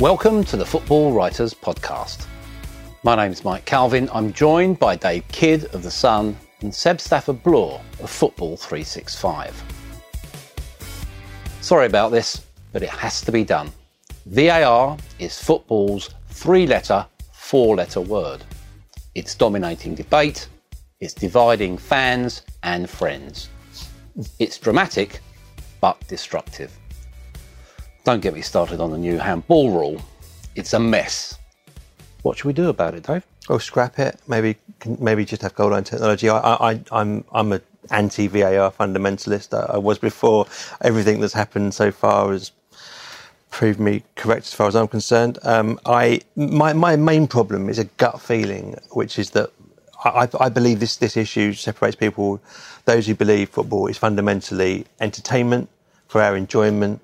Welcome to the Football Writers Podcast. My name is Mike Calvin. I'm joined by Dave Kidd of The Sun and Seb Stafford Bloor of Football 365. Sorry about this, but it has to be done. VAR is football's three letter, four letter word. It's dominating debate, it's dividing fans and friends. It's dramatic, but destructive. Don't get me started on the new handball rule. It's a mess. What should we do about it, Dave? Oh, scrap it. Maybe, maybe just have goal line technology. I, I, I'm, I'm a anti VAR fundamentalist. I, I was before. Everything that's happened so far has proved me correct as far as I'm concerned. Um, I, my, my main problem is a gut feeling, which is that I, I believe this, this issue separates people. Those who believe football is fundamentally entertainment for our enjoyment,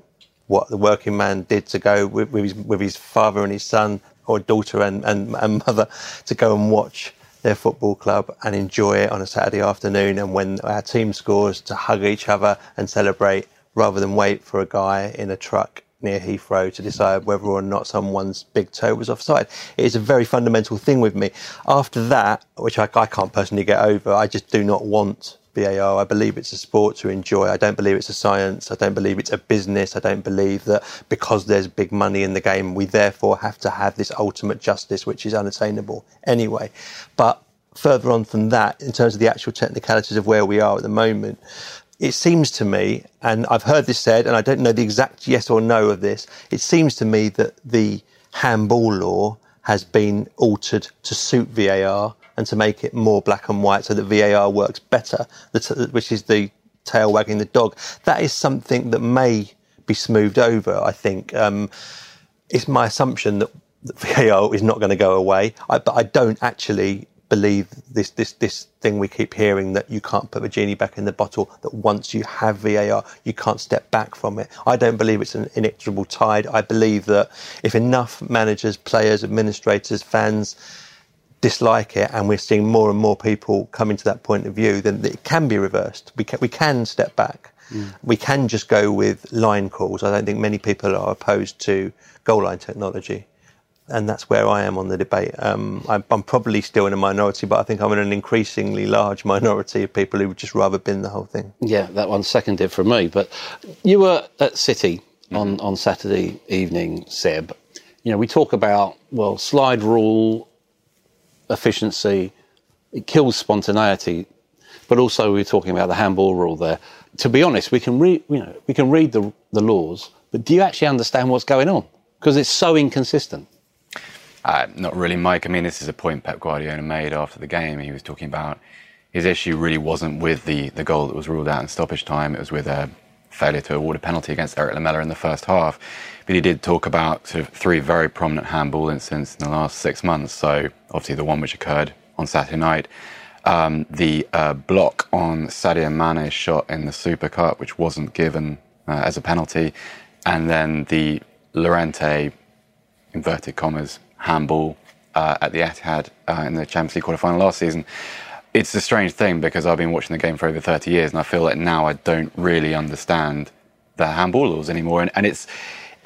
what the working man did to go with, with, his, with his father and his son or daughter and, and, and mother to go and watch their football club and enjoy it on a Saturday afternoon. And when our team scores, to hug each other and celebrate rather than wait for a guy in a truck near Heathrow to decide whether or not someone's big toe was offside. It is a very fundamental thing with me. After that, which I, I can't personally get over, I just do not want VAR. I believe it's a sport to enjoy. I don't believe it's a science. I don't believe it's a business. I don't believe that because there's big money in the game, we therefore have to have this ultimate justice, which is unattainable anyway. But further on from that, in terms of the actual technicalities of where we are at the moment, it seems to me, and I've heard this said, and I don't know the exact yes or no of this, it seems to me that the handball law has been altered to suit VAR and to make it more black and white so that VAR works better, which is the tail wagging the dog. That is something that may be smoothed over, I think. Um, it's my assumption that, VAR is not going to go away, I, but I don't actually believe this this this thing we keep hearing that you can't put the genie back in the bottle that once you have VAR you can't step back from it. I don't believe it's an inexorable tide. I believe that if enough managers, players, administrators, fans dislike it and we're seeing more and more people coming to that point of view, then it can be reversed. We can, we can step back. Mm. We can just go with line calls. I don't think many people are opposed to goal line technology. And that's where I am on the debate. Um, I'm, I'm, probably still in a minority, but I think I'm in an increasingly large minority of people who would just rather bin the whole thing. Yeah, that one seconded from me. But you were at City on, mm-hmm. on Saturday evening, Seb. You know, we talk about, well, slide rule, efficiency, it kills spontaneity. But also, we are talking about the handball rule there. To be honest, we can read, you know, we can read the, the laws, but do you actually understand what's going on? Because it's so inconsistent. Uh, not really, Mike. I mean, this is a point Pep Guardiola made after the game. He was talking about his issue really wasn't with the, the goal that was ruled out in stoppage time. It was with a failure to award a penalty against Erik Lamela in the first half. But he did talk about sort of three very prominent handball incidents in the last six months. So obviously the one which occurred on Saturday night, um, the uh, block on Sadio Mane's shot in the Super Cup, which wasn't given uh, as a penalty, and then the Llorente inverted commas handball uh, at the Etihad uh, in the Champions League quarterfinal last season. It's a strange thing because I've been watching the game for over 30 years, and I feel like now I don't really understand the handball laws anymore, and, and it's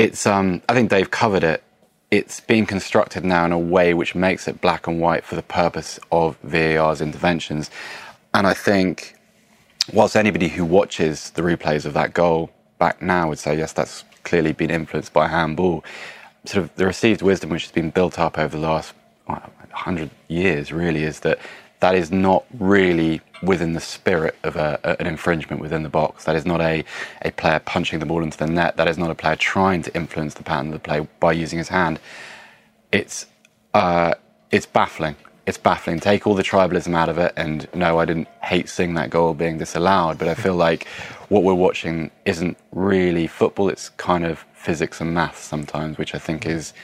it's um, I think Dave covered it. It's being constructed now in a way which makes it black and white for the purpose of VAR's interventions, and I think whilst anybody who watches the replays of that goal back now would say, yes, that's clearly been influenced by handball, sort of the received wisdom which has been built up over the last well, 100 years really is that that is not really within the spirit of a, an infringement within the box. That is not a, a player punching the ball into the net. That is not a player trying to influence the pattern of the play by using his hand. It's, uh, it's baffling. It's baffling. Take all the tribalism out of it, and no, I didn't hate seeing that goal being disallowed, but I feel like what we're watching isn't really football. It's kind of physics and maths sometimes, which I think is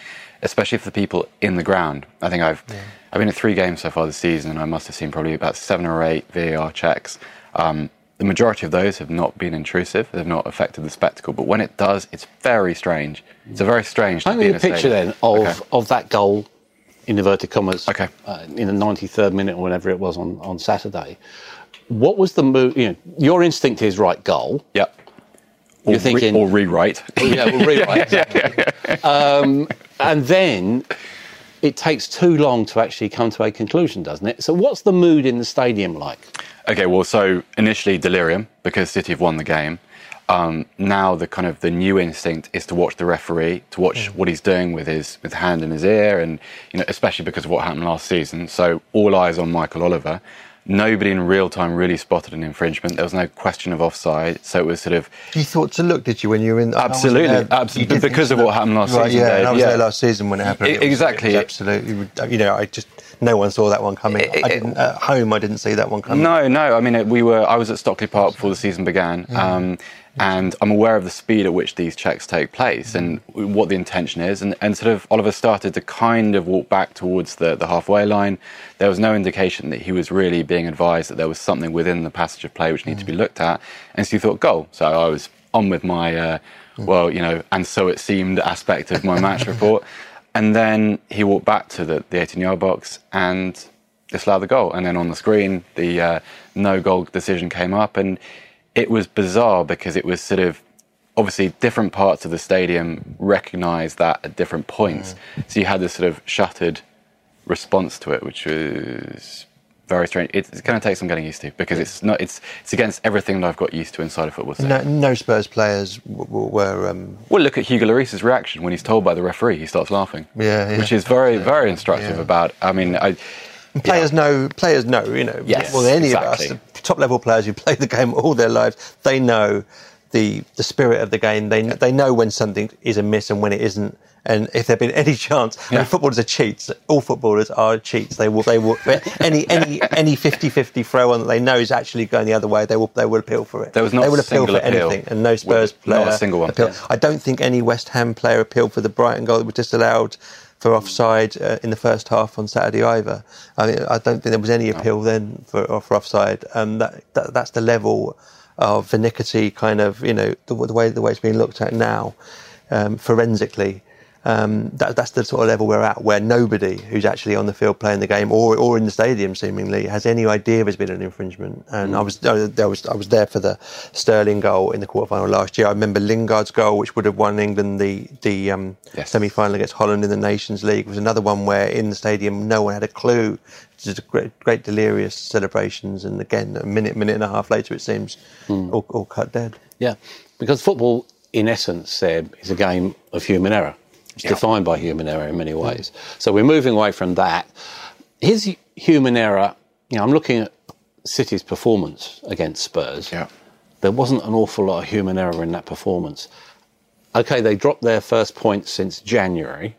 especially for the people in the ground. I think I've yeah. I've been at three games so far this season, and I must have seen probably about seven or eight VAR checks. Um, the majority of those have not been intrusive; they've not affected the spectacle. But when it does, it's very strange. It's a very strange. Paint me a picture then of okay. of that goal, in inverted commas, okay. Uh, in the ninety third minute or whenever it was on on Saturday. What was the move? You know, your instinct is right goal. Yep. You're thinking re- or rewrite. yeah, well, rewrite. Exactly. um, and then it takes too long to actually come to a conclusion, doesn't it? So, what's the mood in the stadium like? Okay, well, so initially delirium because City have won the game. Um, now the kind of the new instinct is to watch the referee, to watch what he's doing with his with hand in his ear, and you know, especially because of what happened last season. So all eyes on Michael Oliver nobody in real time really spotted an infringement. There was no question of offside, so it was sort of. You thought to look, did you, when you were in? Absolutely, absolutely, because of what happened last right, season. Yeah, Dave, I was yeah. there last season when it happened. It exactly, was, absolutely. You know, I just no one saw that one coming. It, I didn't at home. I didn't see that one coming. No, no. I mean, it, we were. I was at Stockley Park before the season began. Yeah. Um, and I'm aware of the speed at which these checks take place and what the intention is. And, and sort of Oliver started to kind of walk back towards the, the halfway line. There was no indication that he was really being advised that there was something within the passage of play which needed to be looked at. And so he thought, goal. So I was on with my, uh, well, you know, and so it seemed aspect of my match report. And then he walked back to the, the 18 yard box and disallowed the goal. And then on the screen, the uh, no goal decision came up. And it was bizarre because it was sort of obviously different parts of the stadium recognised that at different points. Mm. So you had this sort of shuttered response to it, which was very strange. It's, it's going to take some getting used to because it's not. It's it's against everything that I've got used to inside of football. No, no, Spurs players w- were. Um... Well, look at Hugo Lloris's reaction when he's told by the referee. He starts laughing. Yeah, yeah. which is very very instructive yeah. about. I mean, I. Players yeah. know. Players know. You know. Yes, more than any exactly. of us, top level players who play the game all their lives, they know the the spirit of the game. They they know when something is amiss and when it isn't. And if there'd been any chance, yeah. I mean, footballers are cheats. All footballers are cheats. They will they will any any any 50-50 throw on that they know is actually going the other way. They will they will appeal for it. There was not they will appeal for appeal. anything, and no Spurs player not a single one. Appeal. I don't think any West Ham player appealed for the Brighton goal that was disallowed for offside uh, in the first half on Saturday either. I mean, I don't think there was any appeal then for, for offside. Um, that, that, that's the level of viniquity, kind of, you know, the, the way the way it's being looked at now, um, forensically um, that, that's the sort of level we're at, where nobody who's actually on the field playing the game or, or in the stadium seemingly has any idea there's been an infringement. And mm. I was I was I was there for the Sterling goal in the quarterfinal last year. I remember Lingard's goal, which would have won England the the um, yes. semi-final against Holland in the Nations League, was another one where in the stadium no one had a clue. Just great, great delirious celebrations, and again a minute, minute and a half later, it seems mm. all, all cut dead. Yeah, because football, in essence, Seb, is a game of human error. It's yeah. defined by human error in many ways. So we're moving away from that. His human error, you know, I'm looking at City's performance against Spurs. Yeah. There wasn't an awful lot of human error in that performance. Okay, they dropped their first point since January,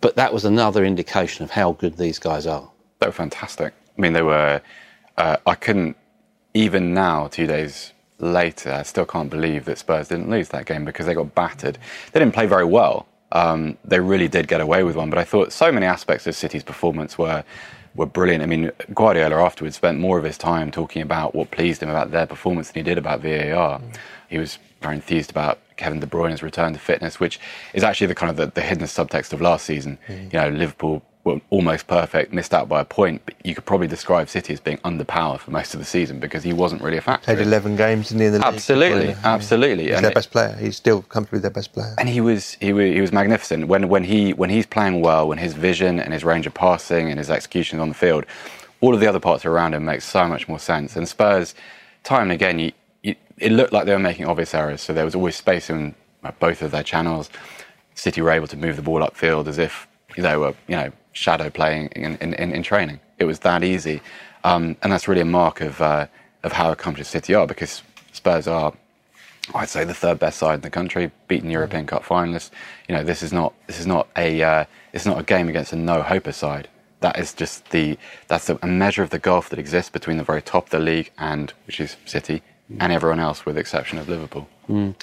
but that was another indication of how good these guys are. They were fantastic. I mean, they were. Uh, I couldn't even now, two days later, I still can't believe that Spurs didn't lose that game because they got battered. They didn't play very well. Um, they really did get away with one, but I thought so many aspects of City's performance were were brilliant. I mean, Guardiola afterwards spent more of his time talking about what pleased him about their performance than he did about VAR. Mm. He was very enthused about Kevin De Bruyne's return to fitness, which is actually the kind of the, the hidden subtext of last season. Mm. You know, Liverpool were almost perfect, missed out by a point, but you could probably describe City as being underpowered for most of the season because he wasn't really a factor. Played 11 games in the, league. Absolutely, absolutely. He's and their it, best player. He's still comfortably their best player. And he was, he was he was magnificent when when he when he's playing well, when his vision and his range of passing and his execution on the field, all of the other parts around him make so much more sense. And Spurs, time and again, you, you, it looked like they were making obvious errors. So there was always space in uh, both of their channels. City were able to move the ball upfield as if they were, you know, shadow playing in, in, in training. It was that easy. Um, and that's really a mark of, uh, of how accomplished City are because Spurs are, I'd say, the third best side in the country, beaten European Cup finalists. You know, this is not, this is not, a, uh, it's not a game against a no-hoper side. That is just the, that's a, measure of the gulf that exists between the very top of the league and, which is City, and everyone else with the exception of Liverpool. Mm.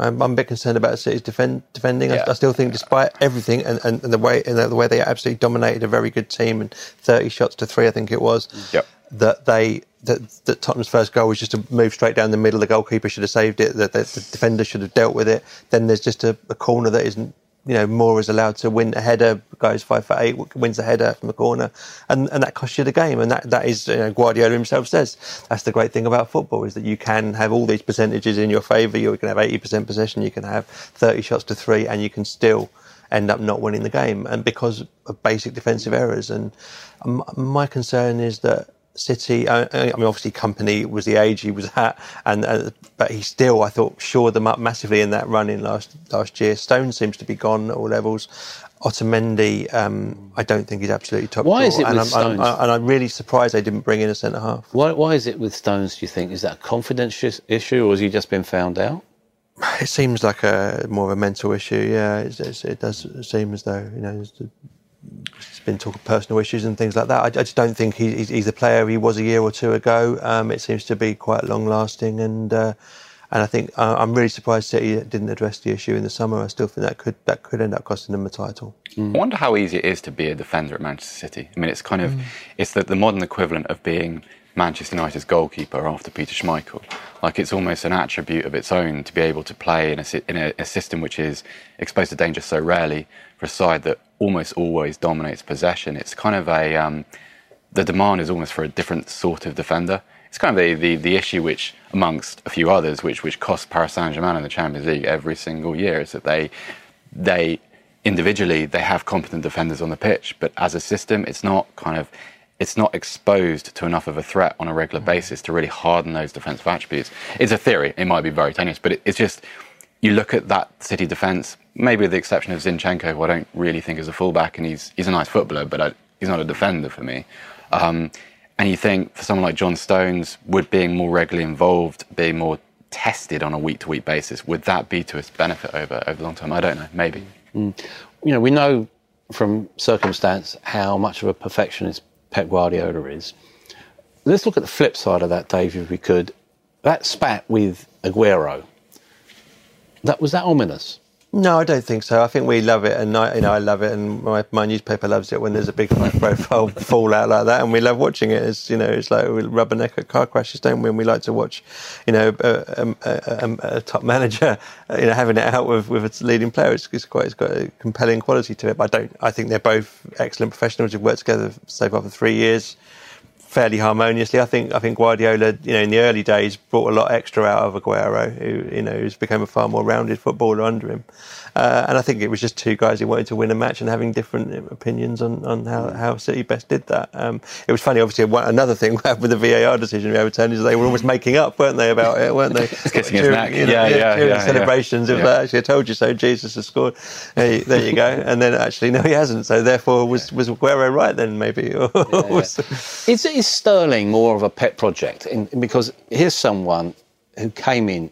I'm, I'm, a bit concerned about City's defend, defending. Yeah. I, I, still think, despite everything and, and, and the way and the way they absolutely dominated a very good team and 30 shots to three, I think it was. Mm. Yep. That they that, that Tottenham's first goal was just to move straight down the middle. The goalkeeper should have saved it. That the, the, defender should have dealt with it. Then there's just a, a corner that isn't you know, Moura is allowed to win a header, goes five for eight, wins a header from the corner, and, and that costs you the game. And that, that is, you know, Guardiola himself says, that's the great thing about football is that you can have all these percentages in your favour. You can have 80% possession, you can have 30 shots to three, and you can still end up not winning the game. And because of basic defensive errors. And my concern is that City. I, I, mean, obviously, Kompany was the age he was at, and uh, but he still, I thought, shored them up massively in that run in last last year. Stone seems to be gone at all levels. Otamendi, um, I don't think he's absolutely top. Why is it and with I'm, Stones? I'm, and I'm really surprised they didn't bring in a centre half. Why, why is it with Stones? Do you think is that a confidence issue, or has he just been found out? It seems like a more of a mental issue. Yeah, it's, it's, it does seem as though you know been talk of personal issues and things like that. I, I just don't think he, he's, he's, the player he was a year or two ago. Um, it seems to be quite long lasting, and uh, and I think uh, I'm really surprised City didn't address the issue in the summer. I still think that could that could end up costing them a title. Mm. I wonder how easy it is to be a defender at Manchester City. I mean, it's kind of mm. it's the, the modern equivalent of being Manchester United's goalkeeper after Peter Schmeichel. Like it's almost an attribute of its own to be able to play in a, in a, a system which is exposed to danger so rarely for a side that almost always dominates possession. It's kind of a um, the demand is almost for a different sort of defender. It's kind of the, the, the issue which, amongst a few others, which which costs Paris Saint Germain in the Champions League every single year, is that they they individually they have competent defenders on the pitch, but as a system, it's not kind of it's not exposed to enough of a threat on a regular basis to really harden those defensive attributes. It's a theory; it might be very tenuous, but it, it's just you look at that City defence, maybe with the exception of Zinchenko, who I don't really think is a fullback, and he's he's a nice footballer, but I, he's not a defender for me. Um, and you think for someone like John Stones, would being more regularly involved, being more tested on a week to week basis, would that be to his benefit over over the long term? I don't know. Maybe. Mm. You know, we know from circumstance how much of a perfectionist Pep Guardiola is. Let's look at the flip side of that, Dave, if we could. That spat with Aguero that was that ominous. No, I don't think so. I think we love it, and I, you know, I love it, and my, my newspaper loves it when there's a big profile fallout like that, and we love watching it. It's you know, it's like we rubberneck at car crashes, don't we? And we like to watch, you know, a, a, a, a top manager, you know, having it out with with its leading player. It's, it's, quite, it's got a compelling quality to it. But I don't. I think they're both excellent professionals who've worked together so far for three years fairly harmoniously. I think I think Guardiola, you know, in the early days brought a lot extra out of Aguero, who you know, who's become a far more rounded footballer under him. Uh, and I think it was just two guys who wanted to win a match and having different opinions on, on how, how City best did that. Um, it was funny, obviously, another thing with the VAR decision we overturned is they were almost making up, weren't they, about it, weren't they? Kissing his neck. You know, yeah, yeah, yeah, the celebrations yeah. of that. Actually, I told you so, Jesus has scored. There you, there you go. And then actually, no, he hasn't. So therefore, was, was Aguero right then, maybe? is, is Sterling more of a pet project? In, because here's someone who came in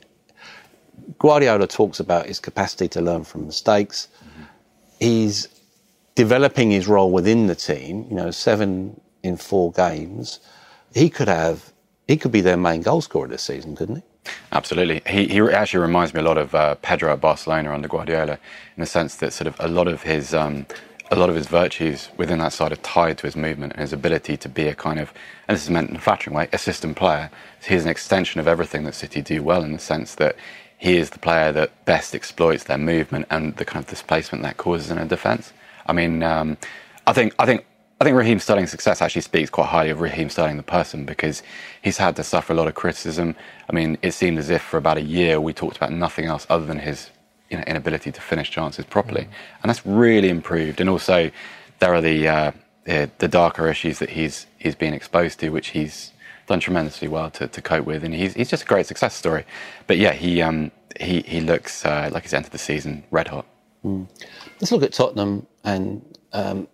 Guardiola talks about his capacity to learn from mistakes. Mm-hmm. He's developing his role within the team. You know, seven in four games. He could have. He could be their main goal scorer this season, couldn't he? Absolutely. He, he actually reminds me a lot of uh, Pedro at Barcelona under Guardiola, in the sense that sort of a lot of his um, a lot of his virtues within that side are tied to his movement and his ability to be a kind of, and this is meant in a flattering way, a system player. So he's an extension of everything that City do well in the sense that he is the player that best exploits their movement and the kind of displacement that causes in a defence. I mean, um, I think I think I think Raheem Sterling's success actually speaks quite highly of Raheem Sterling the person because he's had to suffer a lot of criticism. I mean, it seemed as if for about a year we talked about nothing else other than his you know, inability to finish chances properly, mm. and that's really improved. And also, there are the uh, uh, the darker issues that he's he's been exposed to, which he's done tremendously well to, to cope with, and he's he's just a great success story. But yeah, he um he he looks uh, like he's entered the season red hot. Let's look at Tottenham and um,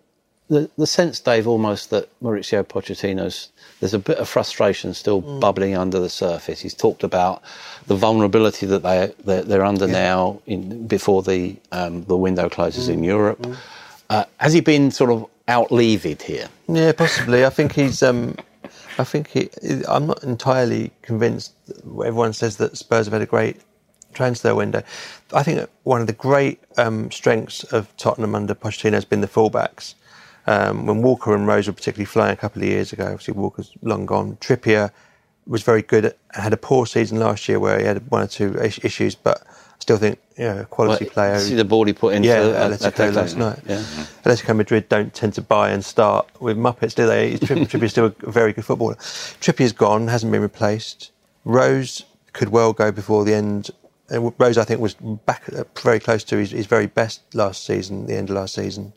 the the sense, Dave, almost that Mauricio Pochettino's there's a bit of frustration still bubbling under the surface. He's talked about the vulnerability that they they're, they're under now in, before the um, the window closes in Europe. Uh, has he been sort of out levied here? Yeah, possibly. I think he's. Um, I think he. I'm not entirely convinced. Everyone says that Spurs have had a great transfer window. I think one of the great um, strengths of Tottenham under Pochettino has been the fullbacks. Um, when Walker and Rose were particularly flying a couple of years ago, obviously Walker's long gone. Trippier was very good. Had a poor season last year where he had one or two issues, but still think yeah, quality Well, player. See the ball he put in Yeah, Atletico Atletico, last night. Yeah. Atletico Madrid don't tend to buy and start with Muppets, do they? Tri- Trippier's still a very good footballer. Trippier's gone, hasn't been replaced. Rose could well go before the end. Uh, Rose, I think, was back uh, very close to his, his very best last season, the end of last season.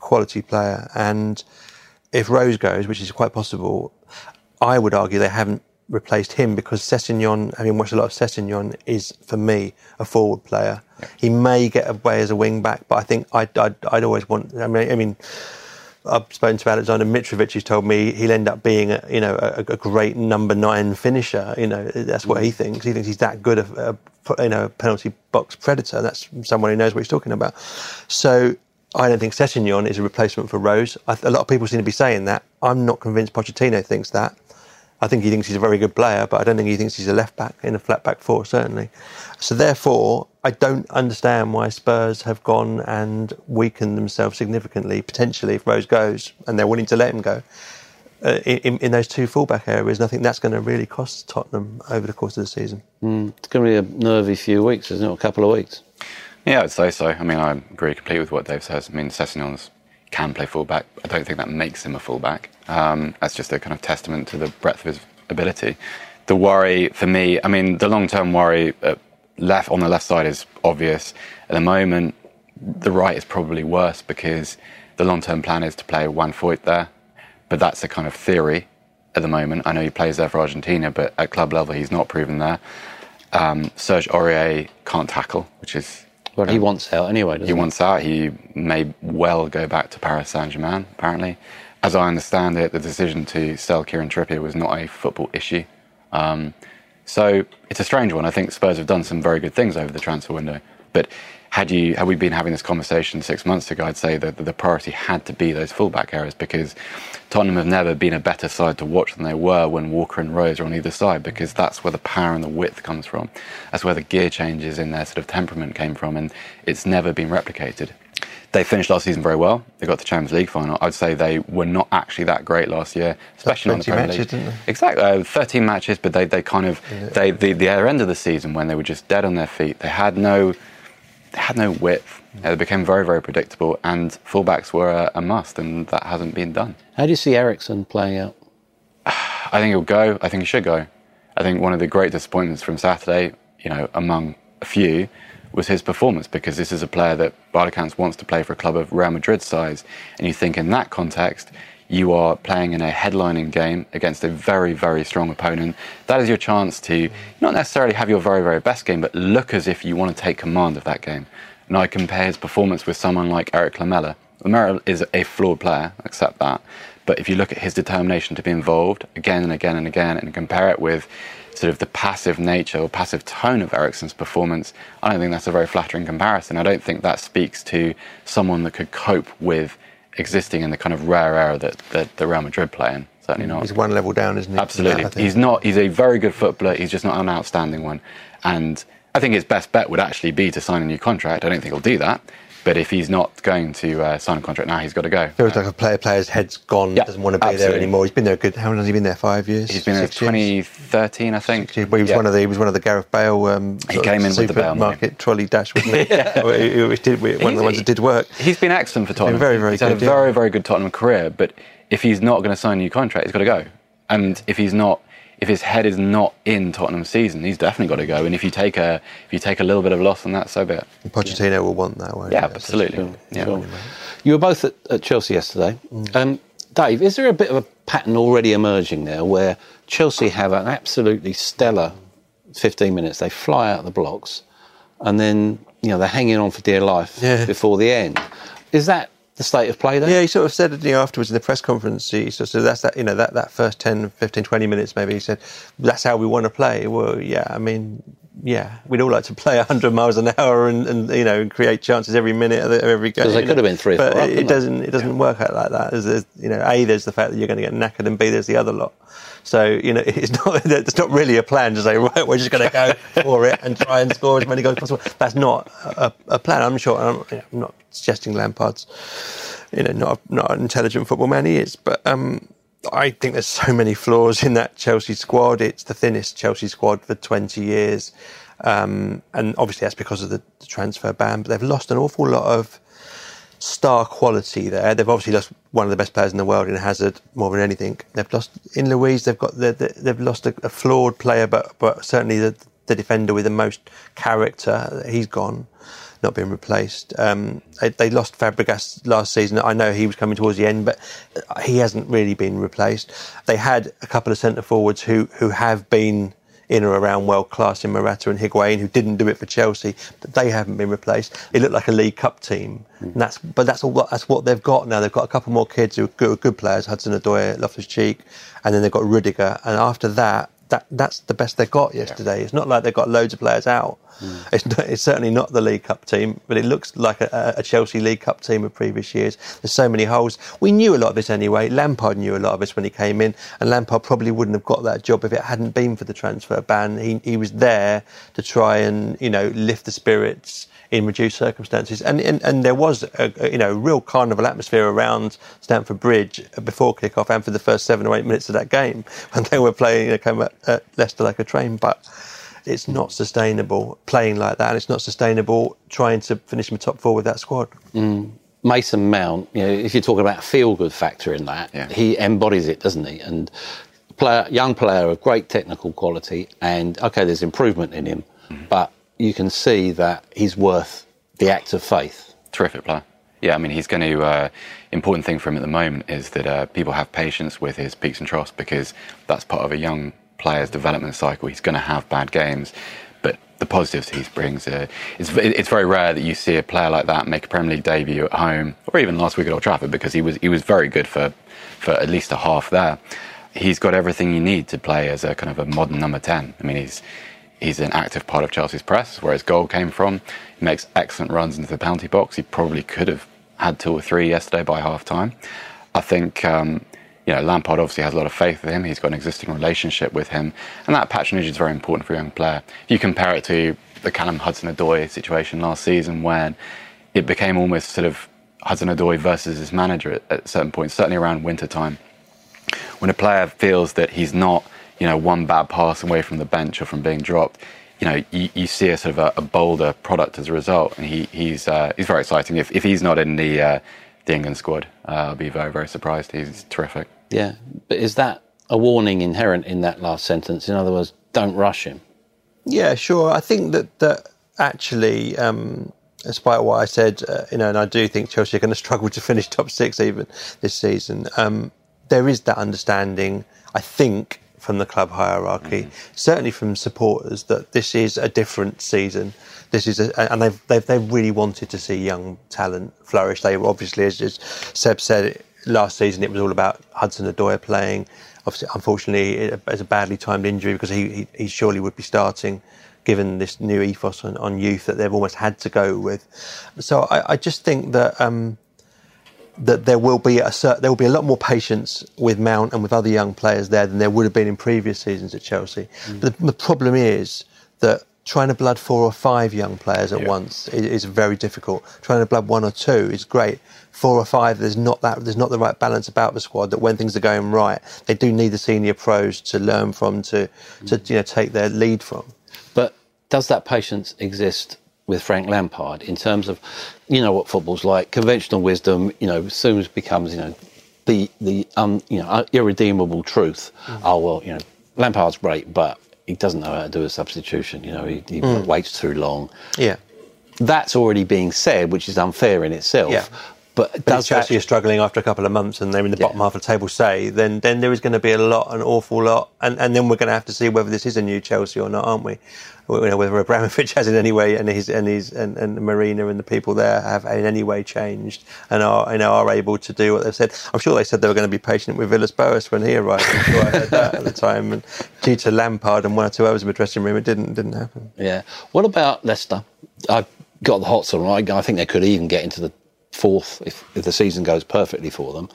Quality player. And if Rose goes, which is quite possible, I would argue they haven't replaced him because Sessegnon, having watched a lot of Sessegnon, is for me a forward player. He may get away as a wing back, but I think I'd, I'd, I'd always want. I mean, I mean, I've spoken to Aleksandar Mitrovic, who's told me he'll end up being, a, you know, a, a great number nine finisher. You know, that's what he mm. thinks. He thinks he's that good a, a you know penalty box predator. That's someone who knows what he's talking about. So I don't think Sessegnon is a replacement for Rose. I, a lot of people seem to be saying that. I'm not convinced Pochettino thinks that. I think he thinks he's a very good player, but I don't think he thinks he's a left back in a flat back four, certainly. So therefore, I don't understand why Spurs have gone and weakened themselves significantly, potentially, if Rose goes and they're willing to let him go. Uh, in, in those two fullback areas, and I think that's going to really cost Tottenham over the course of the season. It's going to be a nervy few weeks, isn't it? A couple of weeks. Yeah, I'd say so. I mean, I agree completely with what Dave says. I mean, Sessegnon can play fullback. I don't think that makes him a fullback. Um, that's just a kind of testament to the breadth of his ability. The worry for me, I mean, the long-term worry uh, left on the left side is obvious. At the moment, the right is probably worse because the long-term plan is to play Juan Foyth there, but that's a kind of theory at the moment. I know he plays there for Argentina, but at club level, he's not proven there. Um, Serge Aurier can't tackle, which is Well, he wants out anyway, doesn't he he? wants out. He may well go back to Paris Saint Germain, apparently. As I understand it, the decision to sell Kieran Trippier was not a football issue. Um, so it's a strange one. I think Spurs have done some very good things over the transfer window. But had you had we been having this conversation six months ago, I'd say that the priority had to be those fullback areas because Tottenham have never been a better side to watch than they were when Walker and Rose are on either side because that's where the power and the width comes from. That's where the gear changes in their sort of temperament came from, and it's never been replicated. They finished last season very well. They got the Champions League final. I'd say they were not actually that great last year, especially on the 20 Premier matches, League. didn't they? Exactly, uh, 13 matches, but they, they kind of they the, the end of the season when they were just dead on their feet. They had no they had no width. Uh, They became very very predictable, and fullbacks were a, a must, and that hasn't been done. How do you see Eriksen playing out? I think he'll go. I think he should go. I think one of the great disappointments from Saturday, you know, among a few, was his performance because this is a player that Barcamps wants to play for a club of Real Madrid size, and you think in that context. You are playing in a headlining game against a very, very strong opponent. That is your chance to not necessarily have your very, very best game, but look as if you want to take command of that game. And I compare his performance with someone like Erik Lamela. Lamela is a flawed player, accept that. But if you look at his determination to be involved again and again and again and compare it with sort of the passive nature or passive tone of Eriksen's performance, I don't think that's a very flattering comparison. I don't think that speaks to someone that could cope with existing in the kind of rare era that, that the Real Madrid play in. Certainly not. He's one level down, isn't he? Absolutely. Think. He's not. He's a very good footballer. He's just not an outstanding one. And I think his best bet would actually be to sign a new contract. I don't think he'll do that. But if he's not going to uh, sign a contract now, he's got to go. Feels like a player player's head's gone, Yeah, doesn't want to be there anymore. He's been there a good. How long has he been there? Five years. He's been there Six years? 2013, I think. Well, he was Yeah. one of the he was one of the Gareth Bale. Um, He came in with the Bale supermarket trolley dash, wasn't he? He did- one of the ones that did work. He's been excellent for Tottenham. very, very he's had a yeah. very, very good Tottenham career. But if he's not going to sign a new contract, he's got to go. And if he's not, if his head is not in Tottenham season, he's definitely got to go. And if you take a, if you take a little bit of loss on that, so be it. Pochettino will want that. Won't Yeah, he? absolutely. Yeah. Sure. You were both at, at Chelsea yesterday. Mm. Um, Dave, is there a bit of a pattern already emerging there where Chelsea have an absolutely stellar 15 minutes? They fly out of the blocks, and then you know they're hanging on for dear life Yeah. before the end. Is that the state of play there? Yeah, he sort of said it you know, afterwards in the press conference. He sort of said that's that, you know, that, that first 10, 15, 20 minutes maybe. He said, that's how we want to play. Well, yeah, I mean, yeah, we'd all like to play 100 miles an hour and, and you know, create chances every minute of, the, of every game. 'Cause they you could know. have been three or But four up, it, it doesn't, it doesn't work out like that. There's, there's, you know, A, there's the fact that you're going to get knackered and B, there's the other lot. So, you know, it's not, it's not really a plan to say, right, we're just going to go for it and try and score as many goals as possible. That's not a, a plan. I'm sure, I'm, you know, I'm not suggesting Lampard's you know, not not an intelligent football man he is, but um, I think there's so many flaws in that Chelsea squad. It's the thinnest Chelsea squad for 20 years, um, and obviously that's because of the, the transfer ban. But they've lost an awful lot of star quality there. They've obviously lost one of the best players in the world in Hazard more than anything. They've lost in Luiz. They've got the, the, they've lost a, a flawed player, but but certainly the, the defender with the most character. He's gone, not being replaced. Um, they, they lost Fabregas last season. I know he was coming towards the end, but he hasn't really been replaced. They had a couple of centre forwards who who have been in or around world class in Morata and Higuain, who didn't do it for Chelsea, but they haven't been replaced. It looked like a League Cup team, hmm. and that's but that's all. That's what they've got now. They've got a couple more kids who are good, good players, Hudson Odoi, Loftus Cheek, and then they've got Rudiger. And after that, that that's the best they got yesterday. It's not like they've got loads of players out. Hmm. It's, not, it's certainly not the League Cup team, but it looks like a, a Chelsea League Cup team of previous years. There's so many holes. We knew a lot of this anyway. Lampard knew a lot of this when he came in, and Lampard probably wouldn't have got that job if it hadn't been for the transfer ban. He, he was there to try and you know lift the spirits in reduced circumstances, and and, and there was a, a you know real carnival atmosphere around Stamford Bridge before kick-off and for the first seven or eight minutes of that game when they were playing. They came at, at uh, Leicester like a train, but it's not sustainable playing like that. And it's not sustainable trying to finish in the top four with that squad. Mm. Mason Mount, you know, if you're talking about a feel-good factor in that, Yeah. he embodies it, doesn't he? And player, young player of great technical quality, and okay, there's improvement in him, mm. but you can see that he's worth the act of faith. terrific player. Yeah, I mean, he's going to. Uh, important thing for him at the moment is that uh, people have patience with his peaks and troughs because that's part of a young player's development cycle. He's going to have bad games, but the positives he brings. Uh, it's it's very rare that you see a player like that make a Premier League debut at home, or even last week at Old Trafford, because he was he was very good for for at least a half there. He's got everything you need to play as a kind of a modern number ten. I mean, he's he's an active part of Chelsea's press, where his goal came from. He makes excellent runs into the penalty box. He probably could have had two or three yesterday by half time. I think um, you know Lampard obviously has a lot of faith with him. He's got an existing relationship with him, and that patronage is very important for a young player. If you compare it to the Callum Hudson-Odoi situation last season, when it became almost sort of Hudson-Odoi versus his manager at, at certain points, certainly around winter time when a player feels that he's not, you know, one bad pass away from the bench or from being dropped, you know, you, you see a sort of a, a bolder product as a result, and he, he's uh, he's very exciting. If, if he's not in the uh, the England squad, uh, I'll be very very surprised. He's terrific. Yeah, but is that a warning inherent in that last sentence? In other words, don't rush him. Yeah, sure. I think that that actually, um, despite what I said, uh, you know, and I do think Chelsea are going to struggle to finish top six even this season. Um, there is that understanding, I think, from the club hierarchy, certainly from supporters, that this is a different season. This is, a, and they've, they've they've really wanted to see young talent flourish. They obviously, as, as Seb said last season, it was all about Hudson Odoi playing. Obviously, unfortunately, it, as a badly timed injury because he, he he surely would be starting given this new ethos on, on youth that they've almost had to go with. So I, I just think that um, that there will be a cer- there will be a lot more patience with Mount and with other young players there than there would have been in previous seasons at Chelsea. But the, the problem is that trying to blood four or five young players at once is, is very difficult. Trying to blood one or two is great. Four or five, there's not that there's not the right balance about the squad. That when things are going right, they do need the senior pros to learn from, to mm. to you know take their lead from. But does that patience exist with Frank Lampard in terms of, you know, what football's like? Conventional wisdom, you know, soon becomes, you know, the the um, you know uh, irredeemable truth. Mm. Oh well, you know, Lampard's great, but he doesn't know how to do a substitution. You know, he, he mm. waits too long. Yeah. That's already being said, which is unfair in itself. Yeah. But But does if Chelsea that, are struggling after a couple of months and they're in the bottom half of the table, say, then then there is going to be a lot, an awful lot, and, and then we're going to have to see whether this is a new Chelsea or not, aren't we? You know, whether Abramovich has in any way, and his and his and, and Marina and the people there have in any way changed and are you know are able to do what they've said. I'm sure they said they were going to be patient with Villas Boas when he arrived. I'm sure I heard that at the time, and due to Lampard and one or two others in the dressing room, it didn't didn't happen. yeah. What about Leicester? I've got the hots on. I, I think they could even get into the fourth if, if the season goes perfectly for them.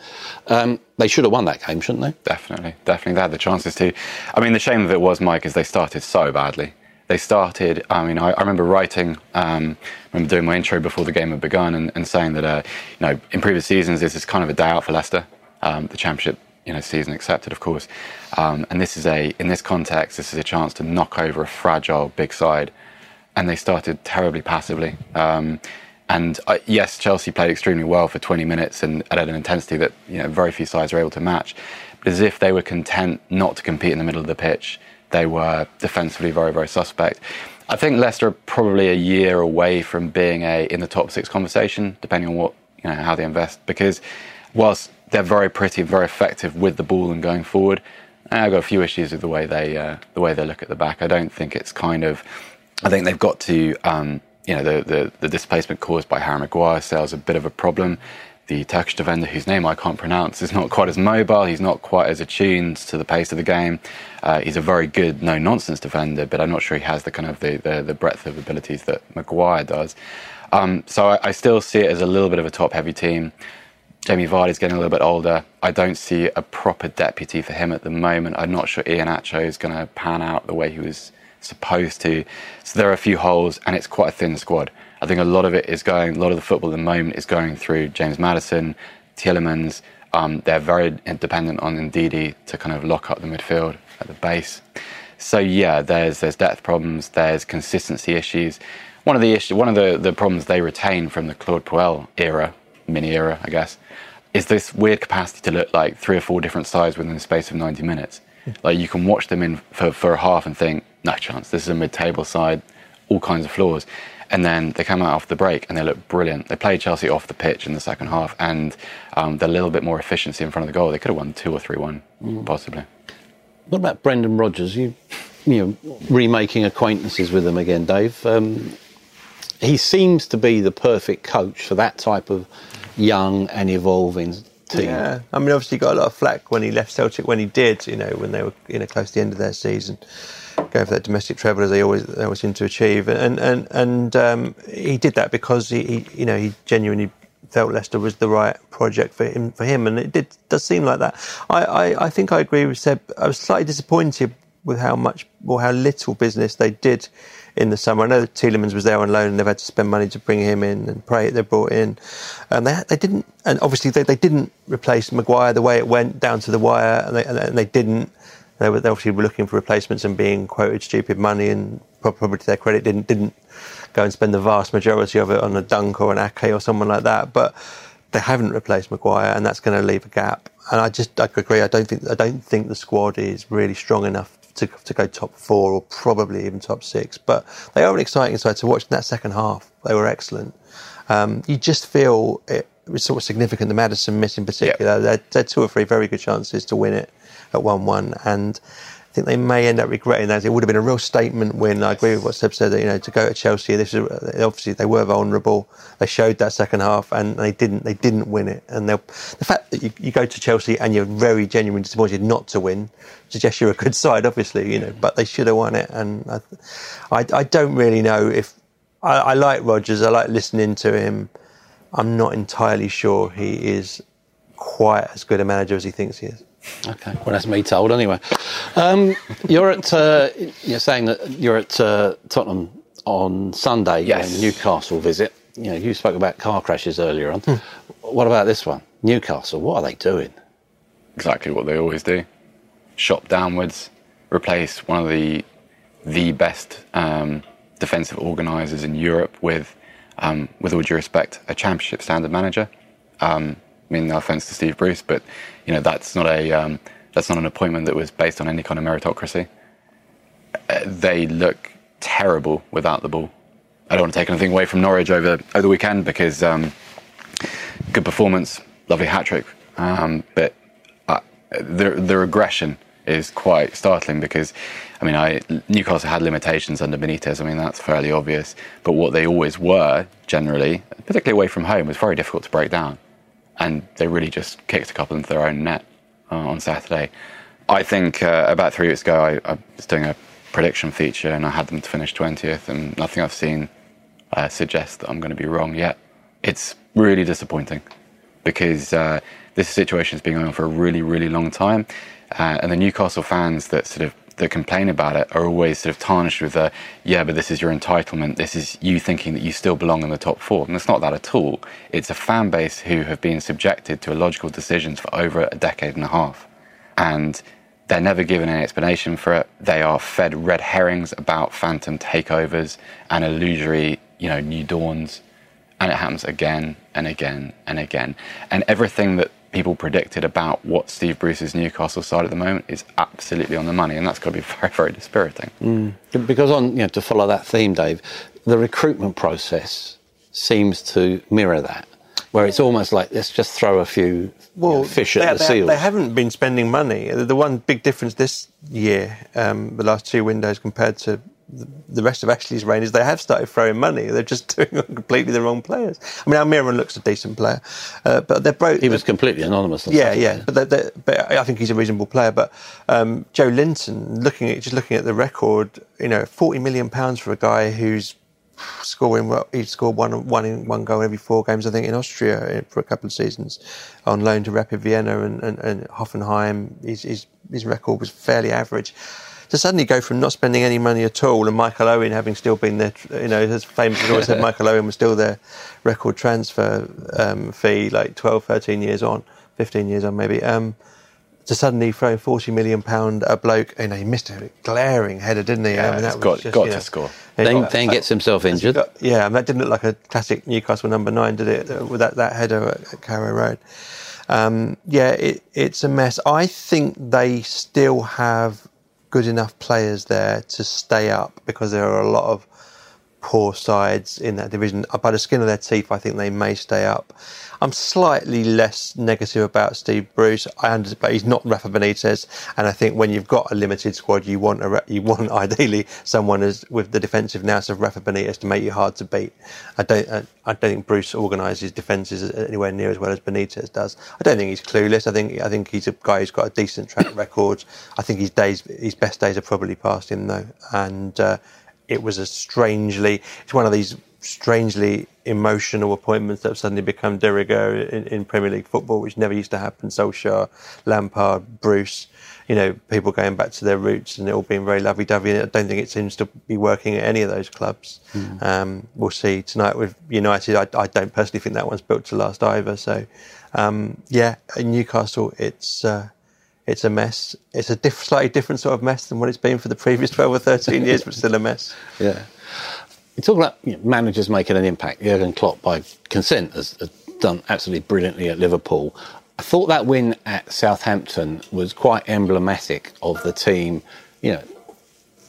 Um, they should have won that game, shouldn't they? Definitely, definitely. They had the chances to. I mean, the shame of it was, Mike, is they started so badly. They started. I mean, I, I remember writing, um, I remember doing my intro before the game had begun, and, and saying that, uh, you know, in previous seasons this is kind of a day out for Leicester. Um, the Championship, you know, season accepted, of course, um, and this is a in this context, this is a chance to knock over a fragile big side, and they started terribly passively. Um, and uh, yes, Chelsea played extremely well for 20 minutes and at an intensity that you know very few sides are able to match. But as if they were content not to compete in the middle of the pitch, they were defensively very, very suspect. I think Leicester are probably a year away from being a in the top six conversation, depending on what you know how they invest. Because whilst they're very pretty, very effective with the ball and going forward, I've got a few issues with the way they uh, the way they look at the back. I don't think it's kind of. I think they've got to. Um, you know, the, the, the displacement caused by Harry Maguire is a bit of a problem. The Turkish defender, whose name I can't pronounce, is not quite as mobile. He's not quite as attuned to the pace of the game. Uh, he's a very good, no nonsense defender, but I'm not sure he has the kind of the, the, the breadth of abilities that Maguire does. Um, so I, I still see it as a little bit of a top heavy team. Jamie Vardy's getting a little bit older. I don't see a proper deputy for him at the moment. I'm not sure Iheanacho is going to pan out the way he was supposed to. So there are a few holes, and it's quite a thin squad. I think a lot of it is going, a lot of the football at the moment is going through James Maddison, Tielemans. Um, they're very dependent on Ndidi to kind of lock up the midfield at the base. So yeah, there's there's depth problems, there's consistency issues. One of the issue, one of the, the problems they retain from the Claude Puel era, mini era, I guess, is this weird capacity to look like three or four different sides within the space of 90 minutes. Like you can watch them in for, for a half and think, no chance, this is a mid-table side, all kinds of flaws. And then they come out off the break and they look brilliant. They played Chelsea off the pitch in the second half and um, they're a little bit more efficiency in front of the goal. They could have won 2 or 3-1, possibly. What about Brendan Rodgers? You, you know, remaking acquaintances with him again, Dave. Um, he seems to be the perfect coach for that type of young and evolving team. Yeah, I mean, obviously, he got a lot of flack when he left Celtic. When he did, you know, when they were you know close to the end of their season, going for that domestic treble as they always they always seem to achieve, and and and um, he did that because he, he you know he genuinely felt Leicester was the right project for him for him, and it did does seem like that. I I, I think I agree with Seb. I was slightly disappointed with how much or how little business they did in the summer. I know Tielemans was there on loan and they've had to spend money to bring him in and pray they brought in. And they they didn't and obviously they, they didn't replace Maguire the way it went down to the wire and they, and they didn't they were they obviously were looking for replacements and being quoted stupid money and probably to their credit didn't didn't go and spend the vast majority of it on a Dunk or an Ake or someone like that. But they haven't replaced Maguire, and that's going to leave a gap. And I just I agree. I don't think I don't think the squad is really strong enough to, to go top four or probably even top six. But they are an exciting side to watch. In that second half, they were excellent. Um, you just feel it was sort of significant. The Maddison miss in particular. Had, they had two or three very good chances to win it at one-one, and I think they may end up regretting that. It would have been a real statement win. I agree with what Seb said. That, you know, to go to Chelsea, this is obviously they were vulnerable. They showed that second half, and they didn't. They didn't win it. And the fact that you, you go to Chelsea and you're very genuinely disappointed not to win suggests you're a good side, obviously. You know, but they should have won it. And I, I, I don't really know if I, I like Rodgers. I like listening to him. I'm not entirely sure he is quite as good a manager as he thinks he is. Okay, well that's me told anyway. Um, you're at uh, you're saying that you're at uh, Tottenham on Sunday. Yes. Newcastle visit. You know, you spoke about car crashes earlier on. What about this one? Newcastle. What are they doing? exactly what they always do. Shop downwards, replace one of the the best um, defensive organisers in Europe with, um, with all due respect, a championship standard manager. Um, I mean, no offence to Steve Bruce, but you know that's not a um, that's not an appointment that was based on any kind of meritocracy. Uh, they look terrible without the ball. I don't want to take anything away from Norwich over over the weekend because um, good performance, lovely hat trick, um, but uh, the the regression is quite startling because, I mean, I, Newcastle had limitations under Benitez. I mean, that's fairly obvious. But what they always were, generally, particularly away from home, was very difficult to break down. And they really just kicked a couple into their own net uh, on Saturday. I think uh, about three weeks ago, I, I, was doing a prediction feature and I had them to finish 20th, and nothing I've seen uh, suggests that I'm going to be wrong yet. It's really disappointing because uh, this situation has been going on for a really, really long time. Uh, and the Newcastle fans that sort of that complain about it are always sort of tarnished with the yeah, but this is your entitlement. This is you thinking that you still belong in the top four, and it's not that at all. It's a fan base who have been subjected to illogical decisions for over a decade and a half, and they're never given any explanation for it. They are fed red herrings about phantom takeovers and illusory, you know, new dawns, and it happens again and again and again. And everything that people predicted about what Steve Bruce's Newcastle side at the moment is absolutely on the money, and that's got to be very, very dispiriting. Mm. Because on you know to follow that theme, Dave, the recruitment process seems to mirror that, where it's almost like let's just throw a few well, you know, fish they, at the they, seals. They haven't been spending money. The one big difference this year, um, the last two windows compared to the rest of Ashley's reign is they have started throwing money. They're just doing completely the wrong players. I mean, Almiron looks a decent player, uh, but they're both. He was completely anonymous. Yeah, yeah, but, they're, they're, but I think he's a reasonable player. But um, Joelinton, looking at just looking at the record, you know, forty million pounds for a guy who's scoring he scored one one in one goal every four games I think in Austria for a couple of seasons on loan to Rapid Vienna and, and, and Hoffenheim his, his his record was fairly average to suddenly go from not spending any money at all and Michael Owen having still been there, you know, as famous as always said, Michael Owen was still their record transfer um, fee like 12, 13 years on, 15 years on maybe. Um, to suddenly throw 40 million pound a bloke, you know, he missed a glaring header, didn't he? Yeah, I mean, that got, just, got you know, to score. Then, got, then gets himself injured. Got, yeah, and that didn't look like a classic Newcastle number nine, did it? With that, that header at Carrow Road. Um, yeah, it, it's a mess. I think they still have good enough players there to stay up because there are a lot of poor sides in that division. By the skin of their teeth, I think they may stay up. I'm slightly less negative about Steve Bruce. I understand, but he's not Rafa Benitez, and I think when you've got a limited squad, you want a, you want ideally someone as with the defensive nous of Rafa Benitez to make you hard to beat. I don't I, I don't think Bruce organises defences anywhere near as well as Benitez does. I don't think he's clueless. I think I think he's a guy who's got a decent track record. I think his days his best days are probably past him though, and. Uh, it was a strangely, it's one of these strangely emotional appointments that have suddenly become de rigueur in, in, Premier League football, which never used to happen. Solskjaer, Lampard, Bruce, you know, people going back to their roots and it all being very lovey-dovey. I don't think it seems to be working at any of those clubs. Mm. Um, we'll see tonight with United. I, I, don't personally think that one's built to last either. So, um, yeah, in Newcastle, it's. Uh, it's a mess. It's a diff- slightly different sort of mess than what it's been for the previous 12 or 13 years, but still a mess. Yeah. You talk about you know, managers making an impact. Jurgen Klopp, by consent, has, has done absolutely brilliantly at Liverpool. I thought that win at Southampton was quite emblematic of the team. You know,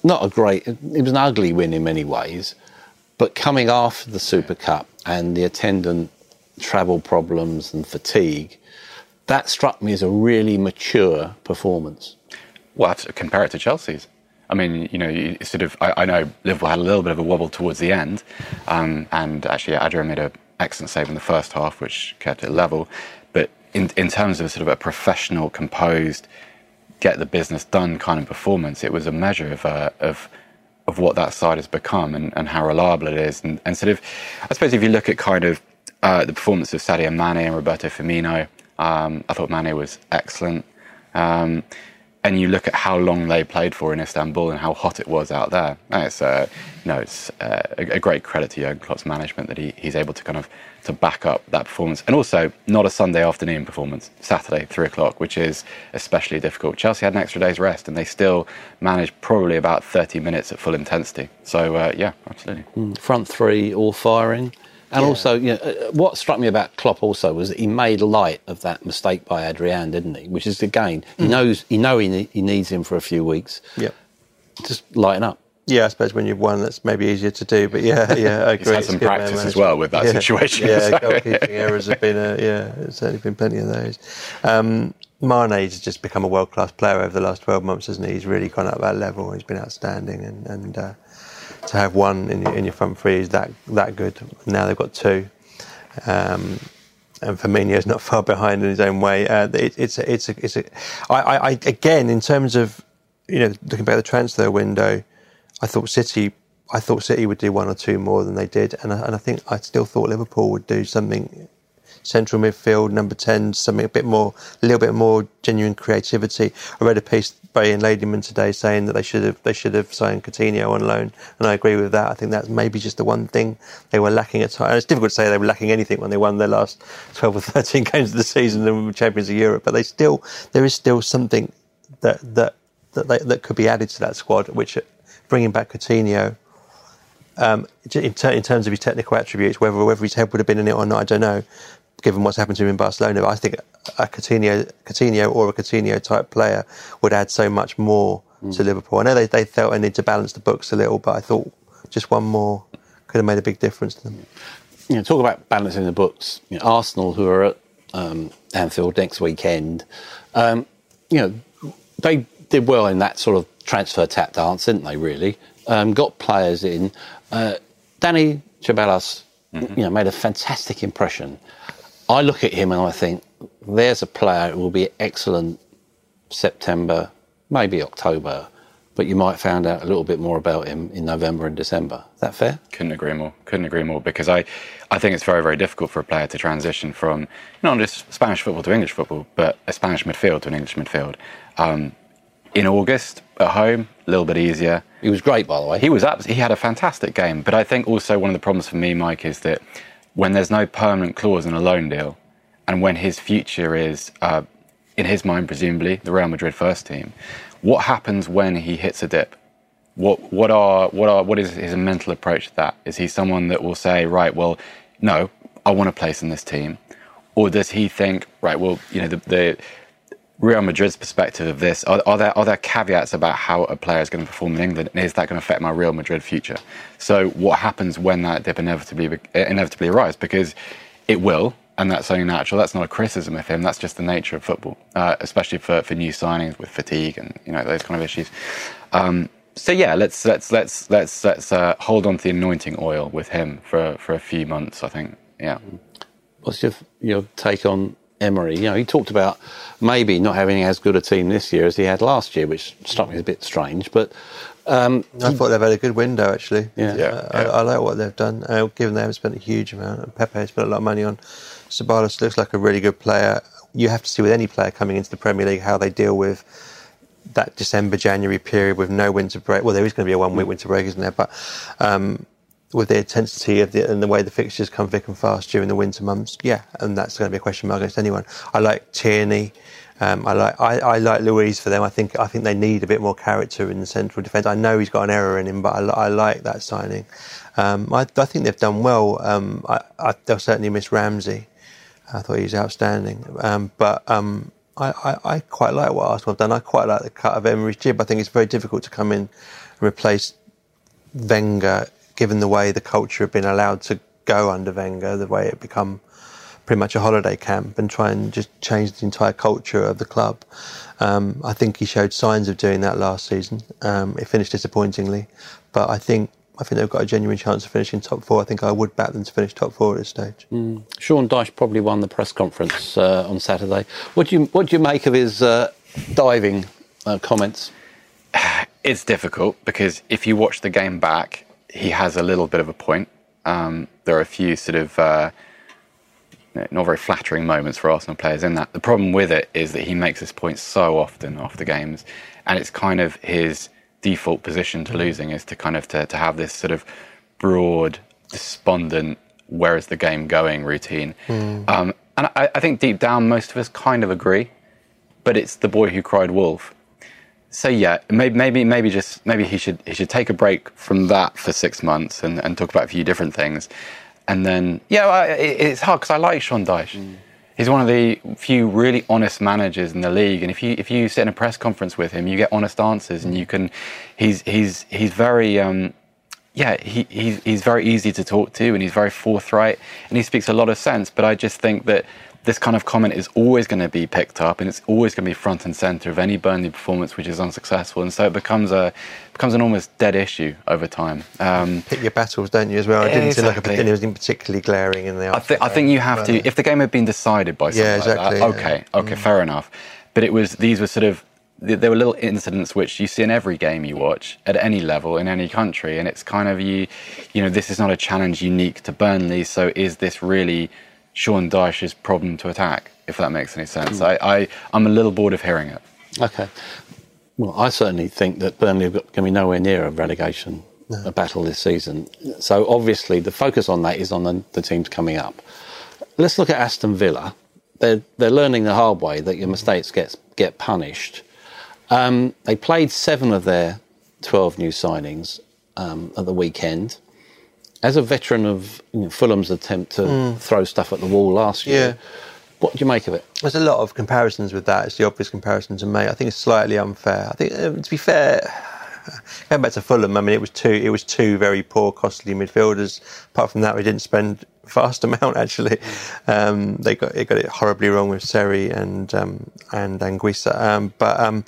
not a great, it was an ugly win in many ways, but coming after the Super Cup and the attendant travel problems and fatigue, that struck me as a really mature performance. Well, to compare it to Chelsea's. I mean, you know, you sort of. I, I, know Liverpool had a little bit of a wobble towards the end, um, and actually Adrian made an excellent save in the first half, which kept it level. But in in terms of sort of a professional, composed, get the business done kind of performance, it was a measure of uh, of of what that side has become and, and how reliable it is. And, and sort of, I suppose if you look at kind of uh, the performance of Sadio Mane and Roberto Firmino, um, I thought Mane was excellent. Um, and you look at how long they played for in Istanbul and how hot it was out there. It's, uh, know, it's uh, a, great credit to Jurgen Klopp's management that he, he's able to kind of to back up that performance, and also not a Sunday afternoon performance, Saturday three o'clock, which is especially difficult. Chelsea had an extra day's rest, and they still managed probably about 30 minutes at full intensity. So uh, yeah, absolutely. Mm, front three all firing. And yeah. also, you know, uh, what struck me about Klopp also was that he made light of that mistake by Adrian, didn't he? Which is again, he mm. knows he know he, he needs him for a few weeks. Yeah, just lighten up. Yeah, I suppose when you've won, that's maybe easier to do. But yeah, yeah, I agree. He's agree. had some good practice as well with that yeah. situation, Yeah, so- goalkeeping errors have been a yeah, there's certainly been plenty of those. Um, Mane's just become a world class player over the last twelve months, hasn't he? He's really gone up that level. He's been outstanding, and and uh, to have one in your, in your front three is that that good. Now they've got two. Um, and Firmino's not far behind in his own way. Uh, it, it's a, it's a, it's a. I, I, I again in terms of you know looking back at the transfer window, I thought City. I thought City would do one or two more than they did, and I, and I think I still thought Liverpool would do something central midfield, number 10, something a bit more, a little bit more genuine creativity. I read a piece by Ian Ladyman today saying that they should have they should have signed Coutinho on loan, and I agree with that. I think that's maybe just the one thing they were lacking at times. It's difficult to say they were lacking anything when they won their last 12 or 13 games of the season and were champions of Europe, but they still there is still something that that that, they, that could be added to that squad, which bringing back Coutinho um, in, ter- in terms of his technical attributes, whether whether his head would have been in it or not, I don't know. Given what's happened to him in Barcelona, but I think a Coutinho, Coutinho or a Coutinho type player would add so much more to Liverpool. I know they, they felt they need to balance the books a little, but I thought just one more could have made a big difference to them. you know, talk about balancing the books. You know, Arsenal, who are at um, Anfield next weekend, um, you know, they did well in that sort of transfer tap dance, didn't they? Really, um, got players in. Uh, Dani Ceballos, you know, made a fantastic impression. I look at him and I think, there's a player who will be excellent September, maybe October, but you might find out a little bit more about him in November and December. Is that fair? Couldn't agree more. Couldn't agree more because I, I think it's very, very difficult for a player to transition from not just Spanish football to English football, but a Spanish midfield to an English midfield. Um, in August at home, a little bit easier. He was great, by the way. He was abs- he had a fantastic game, but I think also one of the problems for me, Mike, is that when there's no permanent clause in a loan deal, and when his future is, uh, in his mind, presumably the Real Madrid first team, what happens when he hits a dip? What what are what are what is his mental approach to that? Is he someone that will say, right, well, no, I want a place in this team, or does he think, right, well, you know, the, the Real Madrid's perspective of this? Are, are there are there caveats about how a player is going to perform in England? And is that going to affect my Real Madrid future? So what happens when that dip inevitably inevitably arrives? Because it will, and that's only natural. That's not a criticism of him. That's just the nature of football, uh, especially for, for new signings with fatigue and you know those kind of issues. Um, so yeah, let's let's let's let's let's uh, hold on to the anointing oil with him for for a few months. I think. Yeah. What's your your take on Emery? You know, he talked about maybe not having as good a team this year as he had last year, which struck me as a bit strange. But um, I thought they've had a good window actually. Yeah. Yeah, Uh, I. I like what they've done. Uh, given they haven't spent a huge amount, and Pepe has spent a lot of money on. Ceballos looks like a really good player. You have to see with any player coming into the Premier League how they deal with that December January period with no winter break. Well, there is going to be a one week winter break, isn't there? But um, with the intensity of the and the way the fixtures come thick and fast during the winter months, yeah, and that's going to be a question mark against anyone. I like Tierney. Um, I like I, I like Luiz for them. I think I think they need a bit more character in the central defence. I know he's got an error in him, but I, I like that signing. Um, I, I think they've done well. Um, I, they'll certainly miss Ramsey. I thought he was outstanding. Um, but um, I quite like what Arsenal have done. I quite like the cut of Emery's jib. I think it's very difficult to come in and replace Wenger, given the way the culture had been allowed to go under Wenger, the way it become pretty much a holiday camp, and try and just change the entire culture of the club. Um, I think he showed signs of doing that last season. Um, it finished disappointingly, but I think I think they've got a genuine chance of finishing top four. I think I would back them to finish top four at this stage. Sean Dyche probably won the press conference uh, on Saturday. What do you what do you make of his uh, diving uh, comments? It's difficult because if you watch the game back, he has a little bit of a point. Um, there are a few sort of uh, not very flattering moments for Arsenal players in that. The problem with it is that he makes this point so often after games, and it's kind of his default position to losing is to kind of to, to have this sort of broad, despondent, where is the game going routine. Um, and I, I think deep down, most of us kind of agree, but it's the boy who cried wolf. So yeah, maybe maybe maybe just maybe he should he should take a break from that for six months and, and talk about a few different things, and then yeah, I, it, it's hard because I like Sean Dyche. He's one of the few really honest managers in the league, and if you if you sit in a press conference with him, you get honest answers, and you can. He's he's he's very. Um, yeah, he, he's, he's very easy to talk to and he's very forthright and he speaks a lot of sense. But I just think that this kind of comment is always going to be picked up and it's always going to be front and center of any Burnley performance which is unsuccessful. And so it becomes a becomes an almost dead issue over time. Um, Pick your battles, don't you, as well? I didn't exactly. see like a, anything particularly glaring in the I, th- I think you have to, if the game had been decided by something Yeah, like exactly, that, yeah. okay, okay, fair enough. But it was, these were sort of, th- there were little incidents which you see in every game you watch at any level in any country. And it's kind of you, you know, this is not a challenge unique to Burnley. So is this really Sean Dyche's problem to attack, if that makes any sense? I, I, I'm a little bored of hearing it. Okay. Well, I certainly think that Burnley are going to be nowhere near a relegation a battle this season. So obviously the focus on that is on the, the teams coming up. Let's look at Aston Villa. They're they're learning the hard way that your mistakes get get punished. Um, they played seven of their twelve new signings um, at the weekend. As a veteran of you know, Fulham's attempt to throw stuff at the wall last year, Yeah. what do you make of it? There's a lot of comparisons with that. It's the obvious comparison to make. I think it's slightly unfair. I think, uh, to be fair, going back to Fulham, I mean, it was two. It was two very poor, costly midfielders. Apart from that, we didn't spend vast amount. Actually, um, they got it got it horribly wrong with Seri and um, and Anguissa. Um, but um,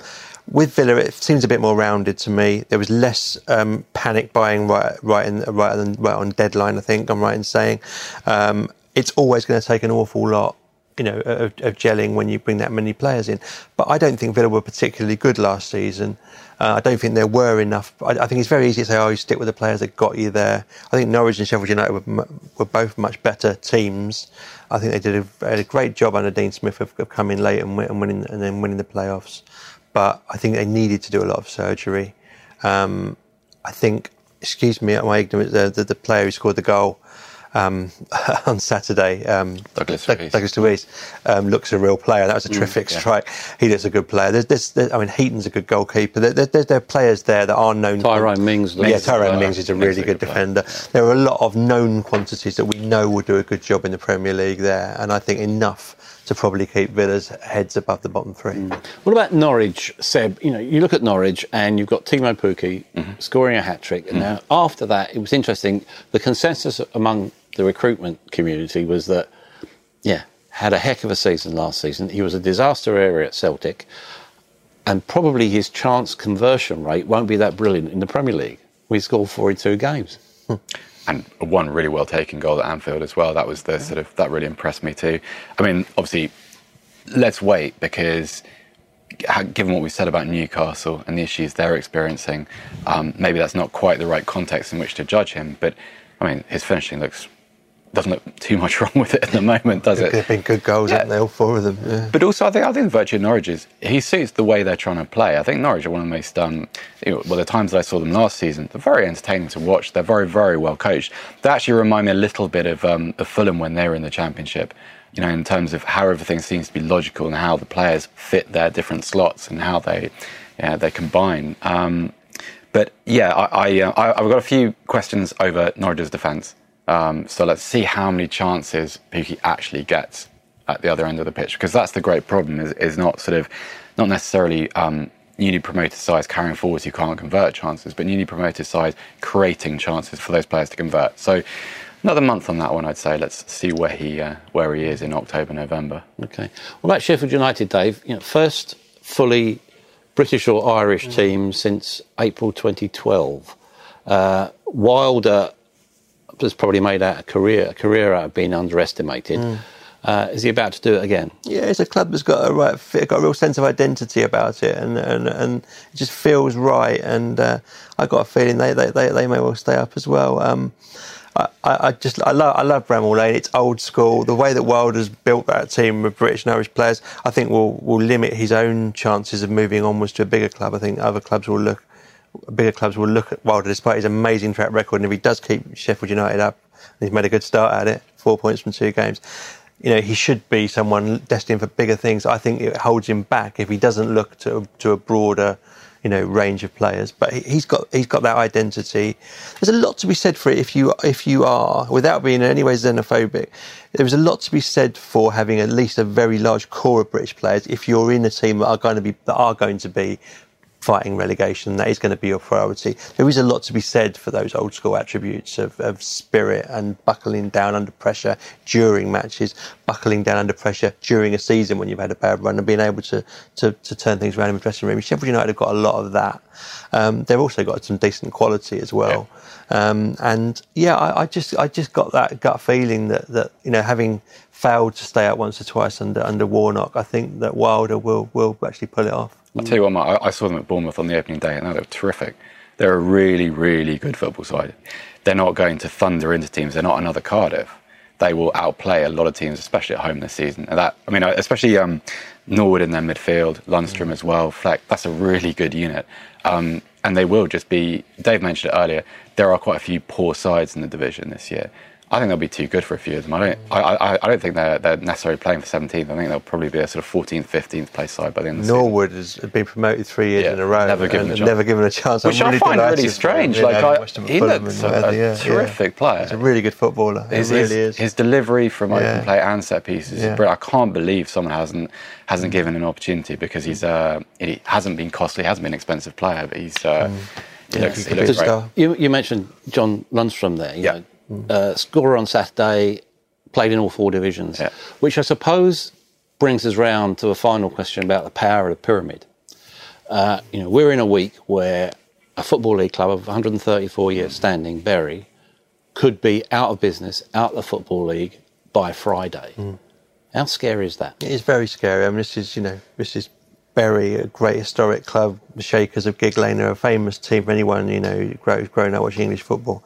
with Villa, it seems a bit more rounded to me. There was less um, panic buying right right in right on, right on deadline. I think I'm right in saying um, it's always going to take an awful lot you know, of, of gelling when you bring that many players in. But I don't think Villa were particularly good last season. Uh, I don't think there were enough. I, I think it's very easy to say, oh, you stick with the players that got you there. I think Norwich and Sheffield United were, were both much better teams. I think they did a, a great job under Dean Smith of, of coming late and, and winning and then winning the playoffs. But I think they needed to do a lot of surgery. Um, I think, excuse me, my ignorance, the, the, the player who scored the goal um, on Saturday, um, Douglas Doug- Luiz. Douglas Luiz, um, looks a real player. That was a terrific yeah. strike. He looks a good player. There's, there's, there, I mean, Heaton's a good goalkeeper. There, there, there, are players there that are known. Tyrone Mings Yeah, Tyrone Mings is a really good good defender. There are a lot of known quantities that we know will do a good job in the Premier League there, and I think enough to probably keep Villa's heads above the bottom three. What about Norwich, Seb? You know, you look at Norwich and you've got Teemu Pukki scoring a hat trick, and now after that, it was interesting. The consensus among the recruitment community was that, yeah, had a heck of a season last season. He was a disaster area at Celtic, and probably his chance conversion rate won't be that brilliant in the Premier League. We scored four in two games. and one really well taken goal at Anfield as well. That was the sort of that really impressed me too. I mean, obviously, let's wait because given what we've said about Newcastle and the issues they're experiencing, um, maybe that's not quite the right context in which to judge him. But I mean, his finishing looks doesn't look too much wrong with it at the moment, does it? They've been good goals, Yeah. haven't they? All four of them. Yeah. But also, I think I think the virtue of Norwich is he suits the way they're trying to play. I think Norwich are one of the most um, you know, well, the times that I saw them last season, they're very entertaining to watch. They're very very well coached. They actually remind me a little bit of um, of Fulham when they were in the Championship. You know, in terms of how everything seems to be logical and how the players fit their different slots and how they yeah, they combine. Um, but yeah, I, I, uh, I, I've got a few questions over Norwich's defence. Um, so let's see how many chances Pukki actually gets at the other end of the pitch, because that's the great problem. Is, is not sort of not necessarily um, newly promoted sides carrying forwards who can't convert chances, but newly promoted sides creating chances for those players to convert. So another month on that one, I'd say. Let's see where he uh, where he is in October, November. Okay. What about Sheffield United, Dave? You know, first fully British or Irish team since April 2012. Uh, Wilder has probably made out a career a career out of being underestimated. Uh, is he about to do it again? Yeah, it's a club that's got a right fit, got a real sense of identity about it, and and, and it just feels right. And uh, I got a feeling they, they, they, they may well stay up as well. Um, I, I I just I love I love Bramall Lane. It's old school. The way that Wilder's built that team of British and Irish players, I think will will limit his own chances of moving onwards to a bigger club. I think other clubs will look bigger clubs will look at Wilder despite his amazing track record. And if he does keep Sheffield United up, he's made a good start at it, four points from two games. You know, he should be someone destined for bigger things. I think it holds him back if he doesn't look to to a broader, you know range of players. But he's got he's got that identity. There's a lot to be said for it if you if you are without being in any way xenophobic. There's a lot to be said for having at least a very large core of British players. If you're in a team that are going to be that are going to be fighting relegation. That is going to be your priority. There is a lot to be said for those old school attributes of, of spirit and buckling down under pressure during matches, buckling down under pressure during a season when you've had a bad run, and being able to to, to turn things around in the dressing room. Sheffield United have got a lot of that. Um, they've also got some decent quality as well. Yeah. Um, and yeah, I, I, just I just got that gut feeling that that you know having failed to stay out once or twice under under Warnock, I think that Wilder will will actually pull it off. I'll tell you what, I, I saw them at Bournemouth on the opening day, and they were terrific. They're a really, really good football side. They're not going to thunder into teams. They're not another Cardiff. They will outplay a lot of teams, especially at home this season. And that, I mean, especially um, Norwood in their midfield, Lundstram as well, Fleck. That's a really good unit. Um, and they will just be. Dave mentioned it earlier. There are quite a few poor sides in the division this year. I think they'll be too good for a few of them. I don't. I, I, I don't think they're, they're necessarily playing for 17th. I think they'll probably be a sort of 14th, 15th place side by the end of the season. Norwood season. has been promoted three years yeah, in a row. Never given a chance. Never given a chance. Which really I find really strange. Like I, he looks a, a yeah, terrific yeah. player. He's a really good footballer. He his, really his, is. His delivery from open play and set pieces. Yeah. I can't believe someone hasn't hasn't mm. given an opportunity because he's uh, he hasn't been costly, hasn't been an expensive player, but he's. Uh, mm. He looks, he looks great. You, you, mentioned John Lundstram there. yeah. Know, uh, scorer on Saturday, played in all four divisions, yeah. which I suppose brings us round to a final question about the power of the pyramid. Uh, you know, we're in a week where a football league club of 134 years standing, Bury, could be out of business, out of the football league by Friday. Mm. How scary is that? It is very scary. I mean, this is you know, this is Bury, a great historic club. The Shakers of Gigg Lane are a famous team for anyone you know who's grown up watching English football.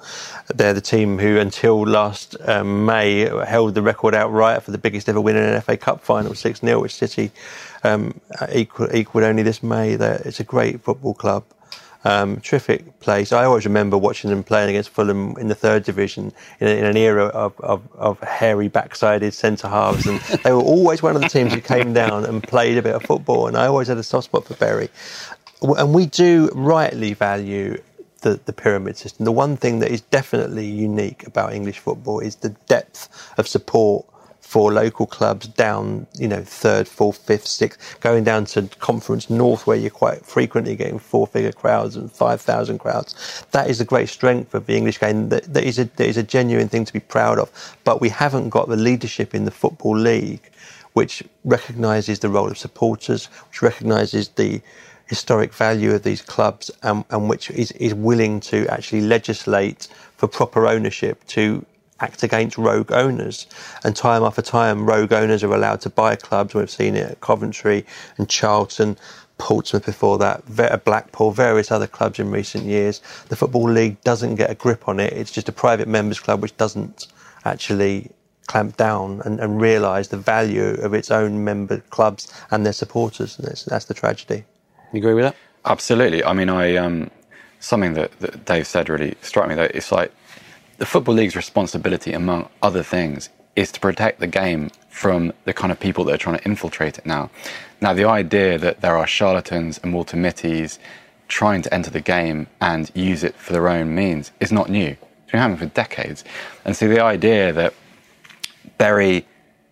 They're the team who, until last um, May, held the record outright for the biggest ever win in an FA Cup final, six 0 which City um, equal, equaled only this May. They're, it's a great football club. Um, terrific place. I always remember watching them playing against Fulham in the third division in, in an era of, of, of hairy backsided centre halves, and they were always one of the teams who came down and played a bit of football. And I always had a soft spot for Bury, and we do rightly value the, the, pyramid system. The one thing that is definitely unique about English football is the depth of support for local clubs down, you know, third, fourth, fifth, sixth, going down to Conference North where you're quite frequently getting four figure crowds and 5,000 crowds. That is a great strength of the English game. That, that, is a, that is a genuine thing to be proud of. But we haven't got the leadership in the Football League which recognises the role of supporters, which recognises the historic value of these clubs and, and which is, is willing to actually legislate for proper ownership to act against rogue owners. And time after time, rogue owners are allowed to buy clubs. We've seen it at Coventry and Charlton. Portsmouth before that, Blackpool, various other clubs in recent years. The Football League doesn't get a grip on it. It's just a private members club which doesn't actually clamp down and, and realise the value of its own member clubs and their supporters. And that's the tragedy. You agree with that? Absolutely. I mean, I um, something that, that Dave said really struck me. That it's like the Football League's responsibility, among other things, is to protect the game from the kind of people that are trying to infiltrate it now. Now, the idea that there are charlatans and Walter Mitties trying to enter the game and use it for their own means is not new. It's been happening for decades. And so the idea that Bury,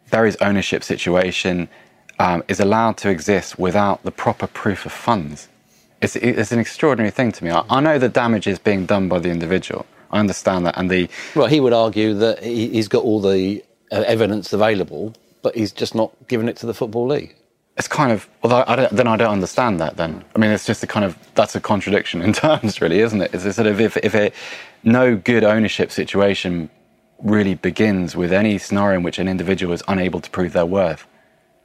Bury's ownership situation um, is allowed to exist without the proper proof of funds, it's, it's an extraordinary thing to me. I, I know the damage is being done by the individual. I understand that. And the well, he would argue that he, has got all the uh, evidence available, but he's just not given it to the football league. It's kind of well, I don't, then I don't understand that. Then I mean, it's just a kind of that's a contradiction in terms, really, isn't it? It's a sort of if if it no good ownership situation really begins with any scenario in which an individual is unable to prove their worth.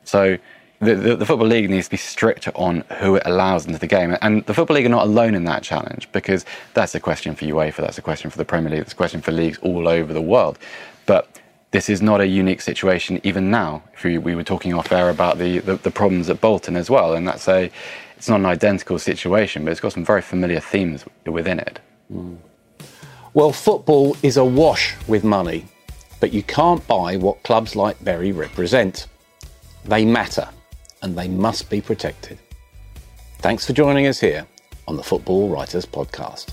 So the, the, the, Football League needs to be stricter on who it allows into the game. And the Football League are not alone in that challenge because that's a question for UEFA, that's a question for the Premier League, that's a question for leagues all over the world. But this is not a unique situation even now. If we, we were talking off air about the, the, the, problems at Bolton as well, and that's a, it's not an identical situation, but it's got some very familiar themes within it. Mm. Well, football is awash with money, but you can't buy what clubs like Bury represent. They matter and they must be protected. Thanks for joining us here on the Football Writers Podcast.